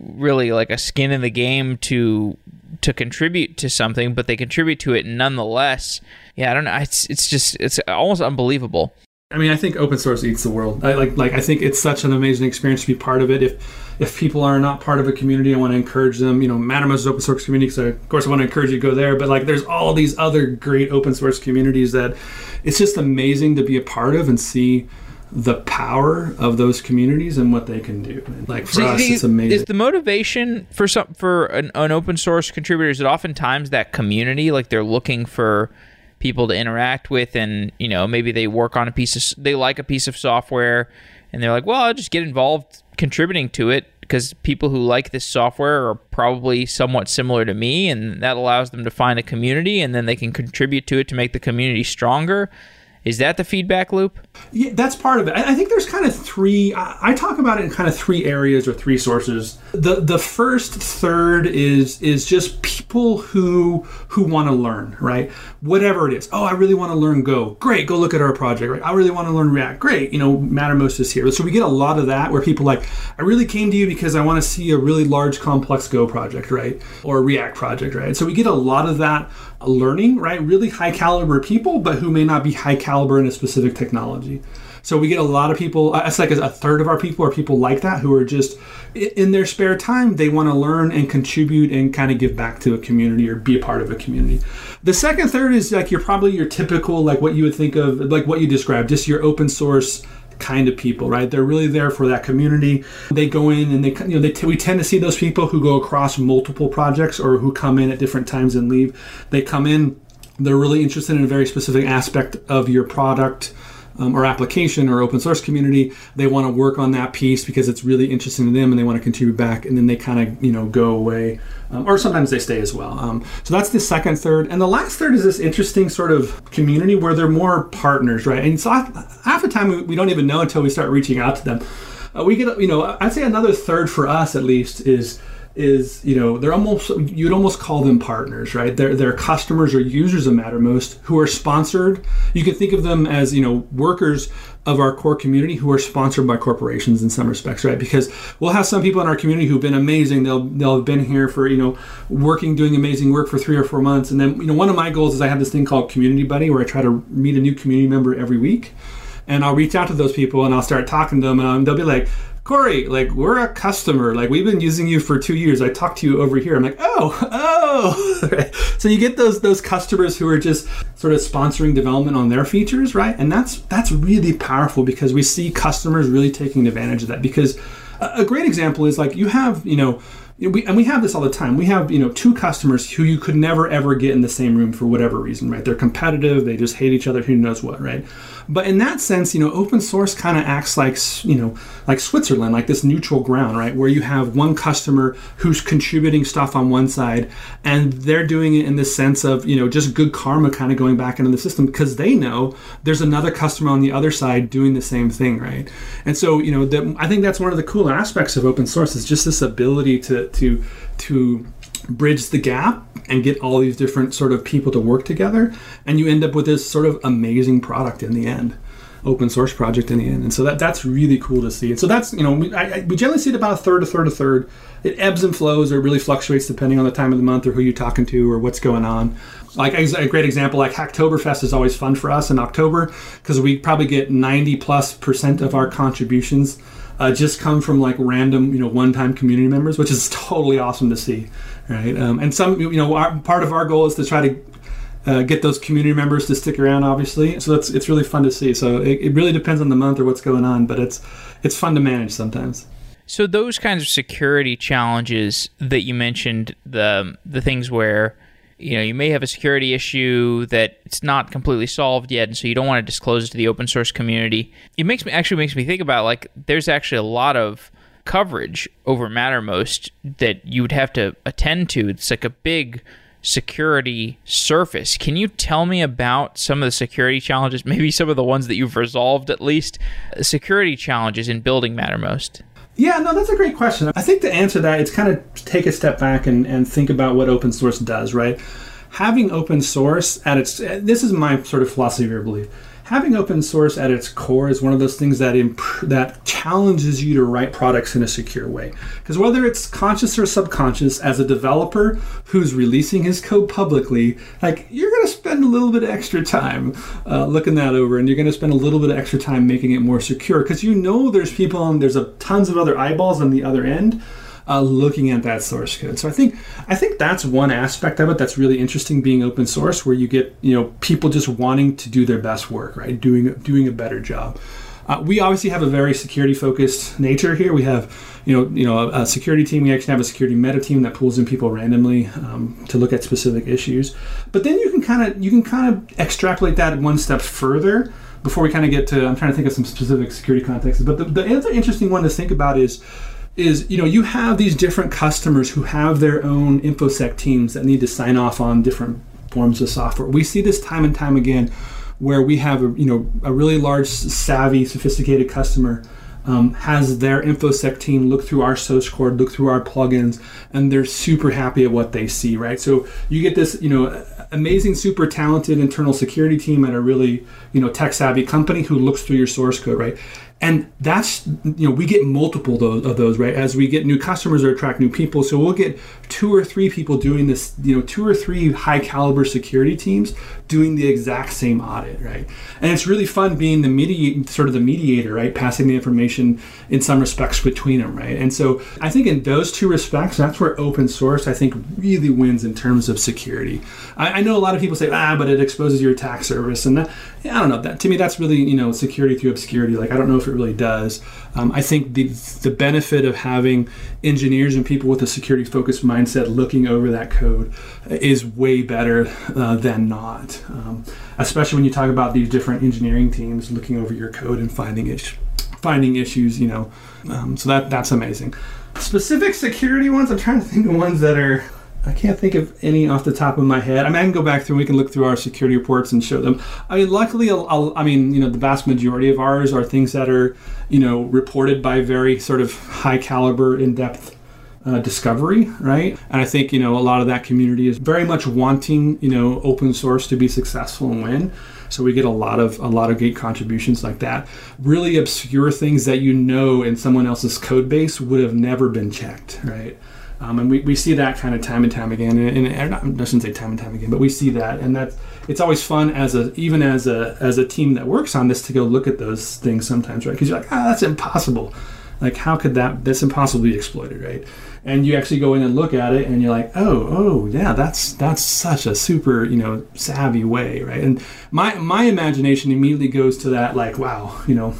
really like a skin in the game to to contribute to something, but they contribute to it nonetheless. Yeah, I don't know. It's it's just it's almost unbelievable. I mean, I think open source eats the world. I like like I think it's such an amazing experience to be part of it. If if people are not part of a community, I want to encourage them. You know, Mattermost is open source community, so of course I want to encourage you to go there. But like, there's all these other great open source communities that it's just amazing to be a part of and see the power of those communities and what they can do. Like for us, it's amazing. Is the motivation for some for an, an open source contributor is it oftentimes that community like they're looking for people to interact with and you know maybe they work on a piece of they like a piece of software and they're like well I'll just get involved contributing to it because people who like this software are probably somewhat similar to me and that allows them to find a community and then they can contribute to it to make the community stronger is that the feedback loop? Yeah, that's part of it. I think there's kind of three. I talk about it in kind of three areas or three sources. The the first third is is just people who who want to learn, right? Whatever it is. Oh, I really want to learn Go. Great, go look at our project. Right? I really want to learn React. Great, you know, Mattermost is here. So we get a lot of that where people like, I really came to you because I want to see a really large, complex Go project, right, or a React project, right? So we get a lot of that learning, right? Really high caliber people, but who may not be high caliber in a specific technology. So we get a lot of people. Uh, it's like a third of our people are people like that who are just in their spare time they want to learn and contribute and kind of give back to a community or be a part of a community. The second third is like you're probably your typical like what you would think of like what you described, just your open source kind of people, right? They're really there for that community. They go in and they, you know, they t- we tend to see those people who go across multiple projects or who come in at different times and leave. They come in, they're really interested in a very specific aspect of your product. Um, or application or open source community. They want to work on that piece because it's really interesting to them and they want to contribute back and then they kind of, you know, go away. Um, or sometimes they stay as well. Um, so that's the second third. And the last third is this interesting sort of community where they're more partners, right? And so half the time we, we don't even know until we start reaching out to them. Uh, we get, you know, I'd say another third for us at least is is you know they're almost you'd almost call them partners right? They're, they're customers or users of mattermost who are sponsored. You can think of them as you know workers of our core community who are sponsored by corporations in some respects right? Because we'll have some people in our community who've been amazing. They'll they'll have been here for you know working doing amazing work for three or four months. And then you know one of my goals is i have this thing called community buddy where i try to meet a new community member every week. And I'll reach out to those people and I'll start talking to them and they'll be like, Corey, like we're a customer. Like we've been using you for two years. I talked to you over here. I'm like, oh, oh. [LAUGHS] So you get those those customers who are just sort of sponsoring development on their features, right? And that's that's really powerful because we see customers really taking advantage of that. Because a, a great example is like you have, you know, we, and we have this all the time. We have you know two customers who you could never ever get in the same room for whatever reason, right? They're competitive. They just hate each other. Who knows what, right? But in that sense, you know, open source kind of acts like, you know, like Switzerland, like this neutral ground, right? Where you have one customer who's contributing stuff on one side and they're doing it in the sense of, you know, just good karma kind of going back into the system because they know there's another customer on the other side doing the same thing, right? And so, you know, the, I think that's one of the cool aspects of open source is just this ability to, to, to bridge the gap and get all these different sort of people to work together and you end up with this sort of amazing product in the end open source project in the end. And so that that's really cool to see. And so that's you know we, I, we generally see it about a third a third a third. It ebbs and flows or really fluctuates depending on the time of the month or who you're talking to or what's going on. Like a great example like hacktoberfest is always fun for us in october because we probably get 90 plus percent of our contributions uh, just come from like random, you know, one-time community members, which is [LAUGHS] totally awesome to see, right? Um, and some, you know, our, part of our goal is to try to uh, get those community members to stick around, obviously. So it's it's really fun to see. So it, it really depends on the month or what's going on, but it's it's fun to manage sometimes. So those kinds of security challenges that you mentioned, the the things where you know you may have a security issue that it's not completely solved yet and so you don't want to disclose it to the open source community it makes me actually makes me think about like there's actually a lot of coverage over mattermost that you would have to attend to. It's like a big security surface. Can you tell me about some of the security challenges? [LAUGHS] Maybe some of the ones that you've resolved at least uh, security challenges in building mattermost yeah, no, that's a great question. I think to answer that, it's kind of take a step back and, and think about what open source does, right? Having open source at its, this is my sort of philosophy or belief having open source at its core is one of those things that imp- that challenges you to write products in a secure way. Because whether it's conscious or subconscious, as a developer who's releasing his code publicly, like you're going to spend a little bit of extra time uh, looking that over, and you're going to spend a little bit of extra time making it more secure because you know there's people and there's a tons of other eyeballs on the other end uh, looking at that source code. So I think I think that's one aspect of it that's really interesting being open source, where you get you know people just wanting to do their best work, right? Doing doing a better job. Uh, we obviously have a very security focused nature here. We have, you know, you know, a, a, security team. We actually have a security meta team that pulls in people randomly um, to look at specific issues. But then you can kind of you can kind of extrapolate that one step further before we kind of get to. I'm trying to think of some specific security contexts. But the, the other interesting one to think about is is you know you have these different customers who have their own infosec teams that need to sign off on different forms of software. We see this time and time again where we have a you know a really large savvy sophisticated customer um, has their infosec team look through our source code look through our plugins and they're super happy at what they see right? So you get this you know amazing super talented internal security team at a really you know tech savvy company who looks through your source code right and that's you know we get multiple those, of those right? As we get new customers or attract new people. So we'll get two or three people doing this you know two or three high caliber security teams doing the exact same audit right? And it's really fun being the mediate sort of the mediator right? Passing the information in some respects between them right? And so i think in those two respects that's where open source i think really wins in terms of security. I, I know a lot of people say ah but it exposes your attack surface and that, i don't know that to me that's really you know security through obscurity. Like i don't know if it really does. Um, I think the the benefit of having engineers and people with a security focused mindset looking over that code is way better uh, than not. Um, especially when you talk about these different engineering teams looking over your code and finding issues finding issues, you know. Um, so that that's amazing. Specific security ones, I'm trying to think of ones that are. I can't think of any off the top of my head. I mean, I can go back through. We can look through our security reports and show them. I mean, luckily, I'll, I'll, I mean, you know, the vast majority of ours are things that are, you know, reported by very sort of high caliber, in depth uh, discovery, right? And I think you know a lot of that community is very much wanting you know open source to be successful and win. So we get a lot of a lot of great contributions like that. Really obscure things that you know in someone else's code base would have never been checked, right? Um, and we, we see that kind of time and time again, and, and, I shouldn't say time and time again, but we see that, and that's it's always fun as a even as a as a team that works on this to go look at those things sometimes, right? Because you're like, ah, that's impossible. Like, how could that? That's impossible to be exploited, right? and you actually go in and look at it and you're like oh oh yeah that's that's such a super you know savvy way right and my my imagination immediately goes to that like wow you know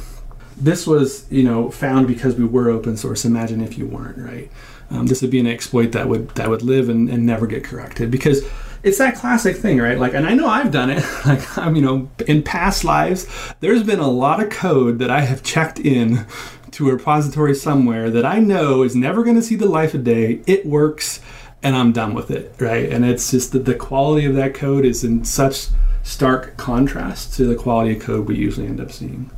this was you know found because we were open source imagine if you weren't right um, this would be an exploit that would that would live and, and never get corrected because it's that classic thing, right? Like, and I know I've done it. [LAUGHS] Like, I'm, you know, in past lives, there's been a lot of code that I have checked in to a repository somewhere that I know is never going to see the life of day. It works, and I'm done with it, right? And it's just that the quality of that code is in such stark contrast to the quality of code we usually end up seeing.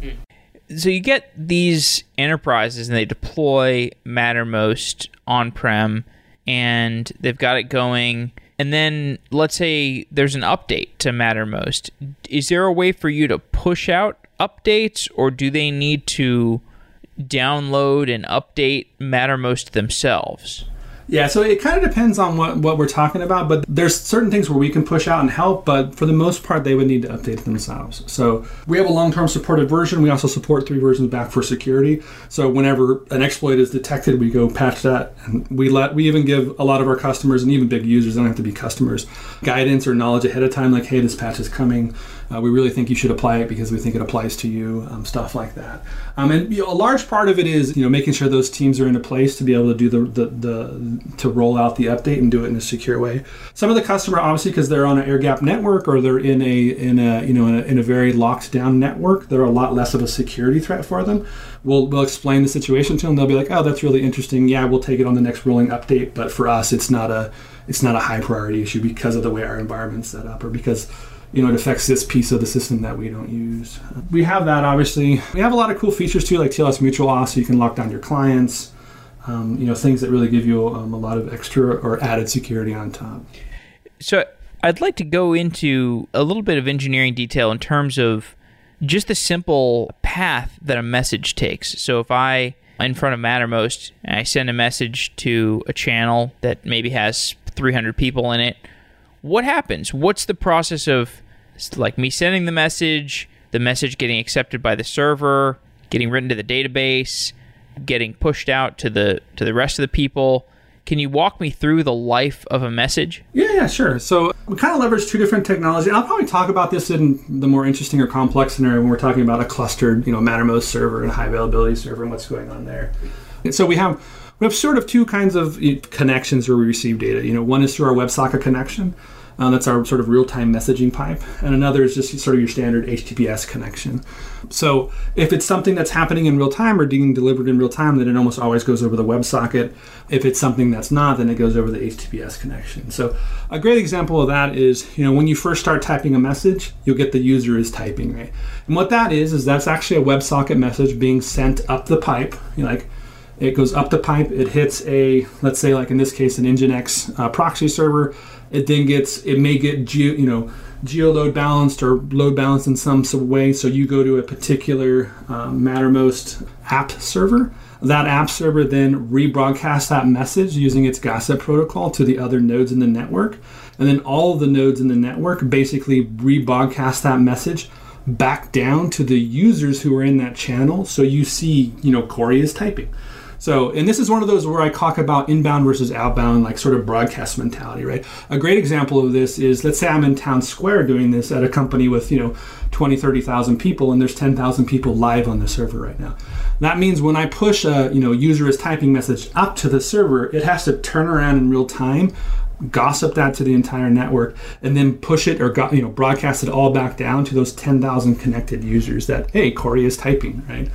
So you get these enterprises and they deploy Mattermost on prem and they've got it going. And then let's say there's an update to Mattermost. Is there a way for you to push out updates or do they need to download and update Mattermost themselves? Yeah, so it kind of depends on what, what we're talking about, but there's certain things where we can push out and help, but for the most part, they would need to update themselves. So we have a long term supported version. We also support three versions back for security. So whenever an exploit is detected, we go patch that. And we let we even give a lot of our customers and even big users, don't have to be customers, guidance or knowledge ahead of time, like, hey, this patch is coming. Uh, we really think you should apply it because we think it applies to you, um, stuff like that. Um, and you know, a large part of it is you know making sure those teams are in a place to be able to do the, the, the to roll out the update and do it in a secure way. Some of the customer obviously because they're on an air gap network or they're in a in a you know in a, in a very locked down network, they're a lot less of a security threat for them. We'll, we'll explain the situation to them. They'll be like, oh, that's really interesting. Yeah, we'll take it on the next rolling update. But for us, it's not a it's not a high priority issue because of the way our environment's set up or because you know, it affects this piece of the system that we don't use. We have that obviously. We have a lot of cool features too, like TLS mutual auth, so you can lock down your clients. Um, you know, things that really give you um, a lot of extra or added security on top. So I'd like to go into a little bit of engineering detail in terms of just the simple path that a message takes. So if I in front of Mattermost I send a message to a channel that maybe has 300 people in it what happens? What's the process of like me sending the message, the message getting accepted by the server, getting written to the database, getting pushed out to the to the rest of the people? Can you walk me through the life of a message? Yeah, yeah, sure. So we kind of leverage two different technologies. I'll probably talk about this in the more interesting or complex scenario when we're talking about a clustered, you know, Mattermost server and high availability server and what's going on there. And so we have we have sort of two kinds of connections where we receive data. You know, one is through our WebSocket connection. Uh, that's our sort of real-time messaging pipe, and another is just sort of your standard HTTPS connection. So if it's something that's happening in real time or being delivered in real time, then it almost always goes over the WebSocket. If it's something that's not, then it goes over the HTTPS connection. So a great example of that is, you know, when you first start typing a message, you'll get the user is typing, right? And what that is is that's actually a WebSocket message being sent up the pipe, you know, like it goes up the pipe, it hits a, let's say, like in this case, an Nginx uh, proxy server. It then gets, it may get, geo, you know, geo load balanced or load balanced in some sort of way. So you go to a particular um, Mattermost app server. That app server then rebroadcasts that message using its gossip protocol to the other nodes in the network. And then all the nodes in the network basically rebroadcast that message back down to the users who are in that channel. So you see, you know, Corey is typing. So, and this is one of those where I talk about inbound versus outbound, like sort of broadcast mentality, right? A great example of this is let's say I'm in town square doing this at a company with, you know, 20, 30,000 people and there's 10,000 people live on the server right now. That means when I push a, you know, user is typing message up to the server, it has to turn around in real time gossip that to the entire network and then push it or you know broadcast it all back down to those 10,000 connected users that hey Corey is typing right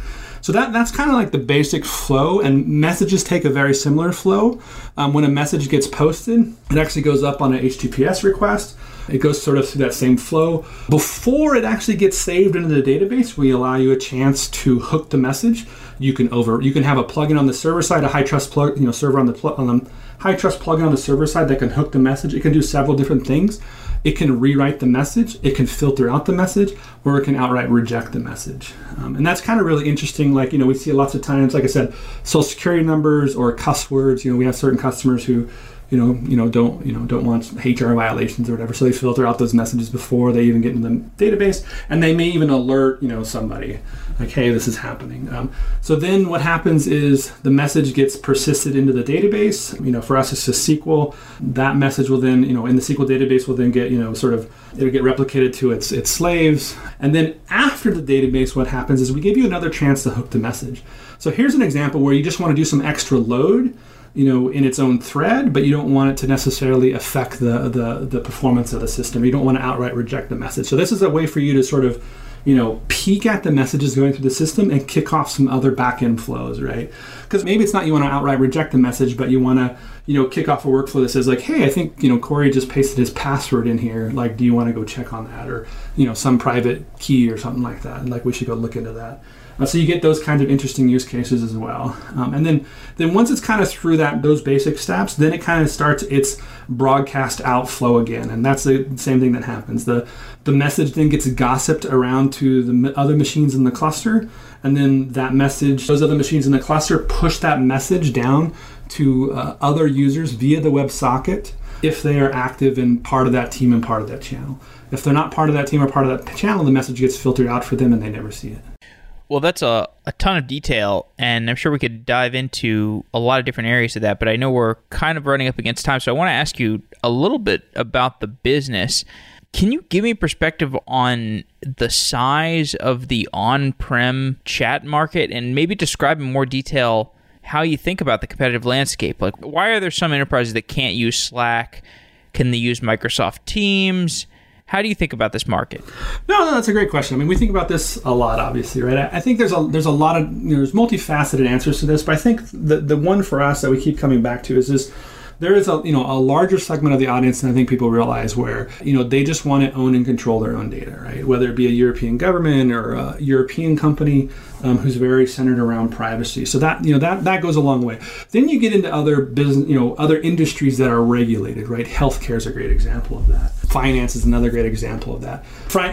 so that that's kind of like the basic flow, and messages take a very similar flow. Um, when a message gets posted, it actually goes up on an HTTPS request. It goes sort of through that same flow. Before it actually gets saved into the database, we allow you a chance to hook the message. You can over you can have a plugin on the server side, a high trust plug, you know, server on the pl- on the high trust plugin on the server side that can hook the message. It can do several different things. It can rewrite the message, it can filter out the message, or it can outright reject the message. Um, and that's kind of really interesting. Like, you know, we see lots of times, like I said, social security numbers or cuss words. You know, we have certain customers who you know, you know, don't you know, don't want HR violations or whatever. So they filter out those messages before they even get into the database, and they may even alert you know somebody like, hey, this is happening. Um, so then what happens is the message gets persisted into the database. You know, for us it's a SQL. That message will then you know in the SQL database will then get you know sort of it'll get replicated to its its slaves, and then after the database, what happens is we give you another chance to hook the message. So here's an example where you just want to do some extra load you know in its own thread but you don't want it to necessarily affect the, the the performance of the system. You don't want to outright reject the message. So this is a way for you to sort of you know peek at the messages going through the system and kick off some other backend flows right? Because maybe it's not you want to outright reject the message but you want to you know kick off a workflow that says like hey i think you know corey just pasted his password in here. Like do you want to go check on that? Or you know some private key or something like that. Like we should go look into that uh, so you get those kinds of interesting use cases as well. Um, and then, then once it's kind of through that those basic steps, then it kind of starts its broadcast outflow again, and that's the same thing that happens. the The message then gets gossiped around to the other machines in the cluster, and then that message, those other machines in the cluster, push that message down to uh, other users via the WebSocket if they are active and part of that team and part of that channel. If they're not part of that team or part of that channel, the message gets filtered out for them and they never see it. Well, that's a, a ton of detail, and I'm sure we could dive into a lot of different areas of that, but I know we're kind of running up against time, so I want to ask you a little bit about the business. Can you give me perspective on the size of the on prem chat market and maybe describe in more detail how you think about the competitive landscape? Like, why are there some enterprises that can't use Slack? Can they use Microsoft Teams? How do you think about this market? No, no, that's a great question. I mean, we think about this a lot, obviously, right? I, I think there's a there's a lot of you know, there's multifaceted answers to this, but I think the the one for us that we keep coming back to is this there is a you know a larger segment of the audience than I think people realize where you know they just want to own and control their own data, right? Whether it be a European government or a European company um, who's very centered around privacy. So that you know that that goes a long way. Then you get into other business, you know, other industries that are regulated, right? Healthcare is a great example of that. Finance is another great example of that.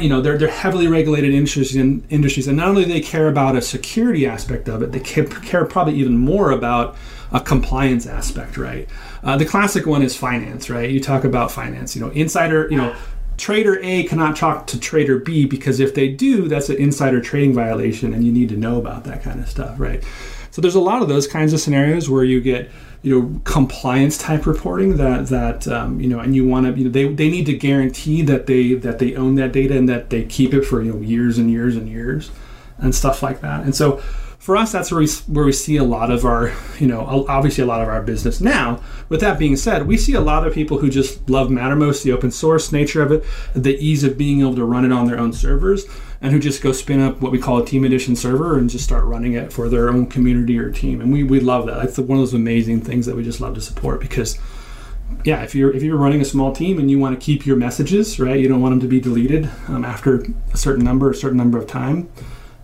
You know, they're they're heavily regulated industries in industries, and not only do they care about a security aspect of it, they care probably even more about a compliance aspect, right? Uh, the classic one is finance, right? You talk about finance, you know, insider, you know, trader A cannot talk to trader B because if they do, that's an insider trading violation, and you need to know about that kind of stuff, right? So there's a lot of those kinds of scenarios where you get you know compliance type reporting that that um, you know and you want to you know they, they need to guarantee that they that they own that data and that they keep it for you know years and years and years and stuff like that and so for us, that's where we, where we see a lot of our, you know, obviously a lot of our business. Now, with that being said, we see a lot of people who just love Mattermost, the open source nature of it, the ease of being able to run it on their own servers, and who just go spin up what we call a team edition server and just start running it for their own community or team. And we, we love that. That's one of those amazing things that we just love to support because yeah, if you're if you're running a small team and you want to keep your messages right, you don't want them to be deleted um, after a certain number, a certain number of time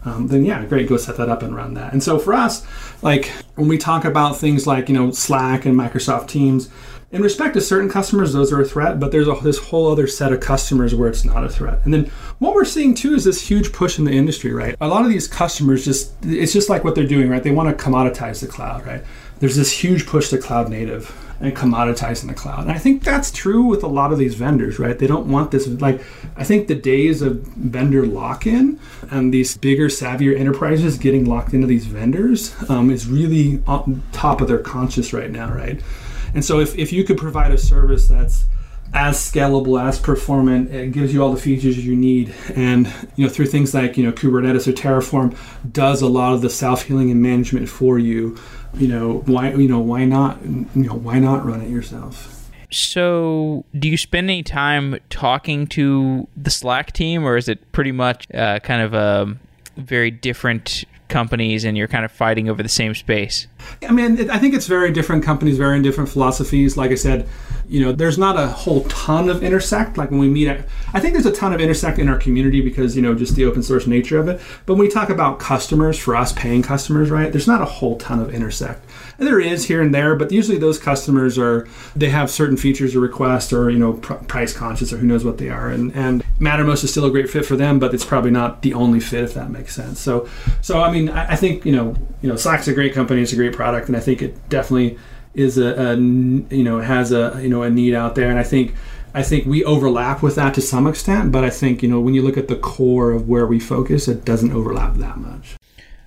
um, then yeah, great, go set that up and run that. And so for us, like when we talk about things like you know Slack and Microsoft Teams, in respect to certain customers, those are a threat, but there's a, this whole other set of customers where it's not a threat. And then what we're seeing too is this huge push in the industry, right? A lot of these customers just, it's just like what they're doing, right? They want to commoditize the cloud, right? there's this huge push to cloud native and commoditizing the cloud. And I think that's true with a lot of these vendors, right? They don't want this. Like, I think the days of vendor lock in and these bigger, savvier enterprises getting locked into these vendors um, is really on top of their conscious right now, right? And so if, if you could provide a service that's as scalable, as performant, it gives you all the features you need, and you know through things like you know Kubernetes or Terraform does a lot of the self healing and management for you. You know why you know why not you know why not run it yourself? So, do you spend any time talking to the Slack team, or is it pretty much uh, kind of a very different companies and you're kind of fighting over the same space? I mean, I think it's very different companies, very different philosophies. Like I said, you know, there's not a whole ton of intersect. Like when we meet, at, I think there's a ton of intersect in our community because you know just the open source nature of it. But when we talk about customers, for us paying customers, right? There's not a whole ton of intersect. And there is here and there, but usually those customers are they have certain features or requests or you know pr- price conscious or who knows what they are. And and Mattermost is still a great fit for them, but it's probably not the only fit if that makes sense. So so I mean, I, I think you know you know Slack's a great company, it's a great product, and I think it definitely is a, a you know has a you know a need out there, and I think. I think we overlap with that to some extent, but I think you know when you look at the core of where we focus, it doesn't overlap that much.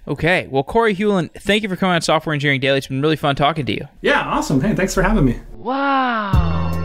Okay. Well, Corey Hulen, thank you for coming on Software Engineering Daily. It's been really fun talking to you. Yeah, awesome. Hey, thanks for having me. Wow.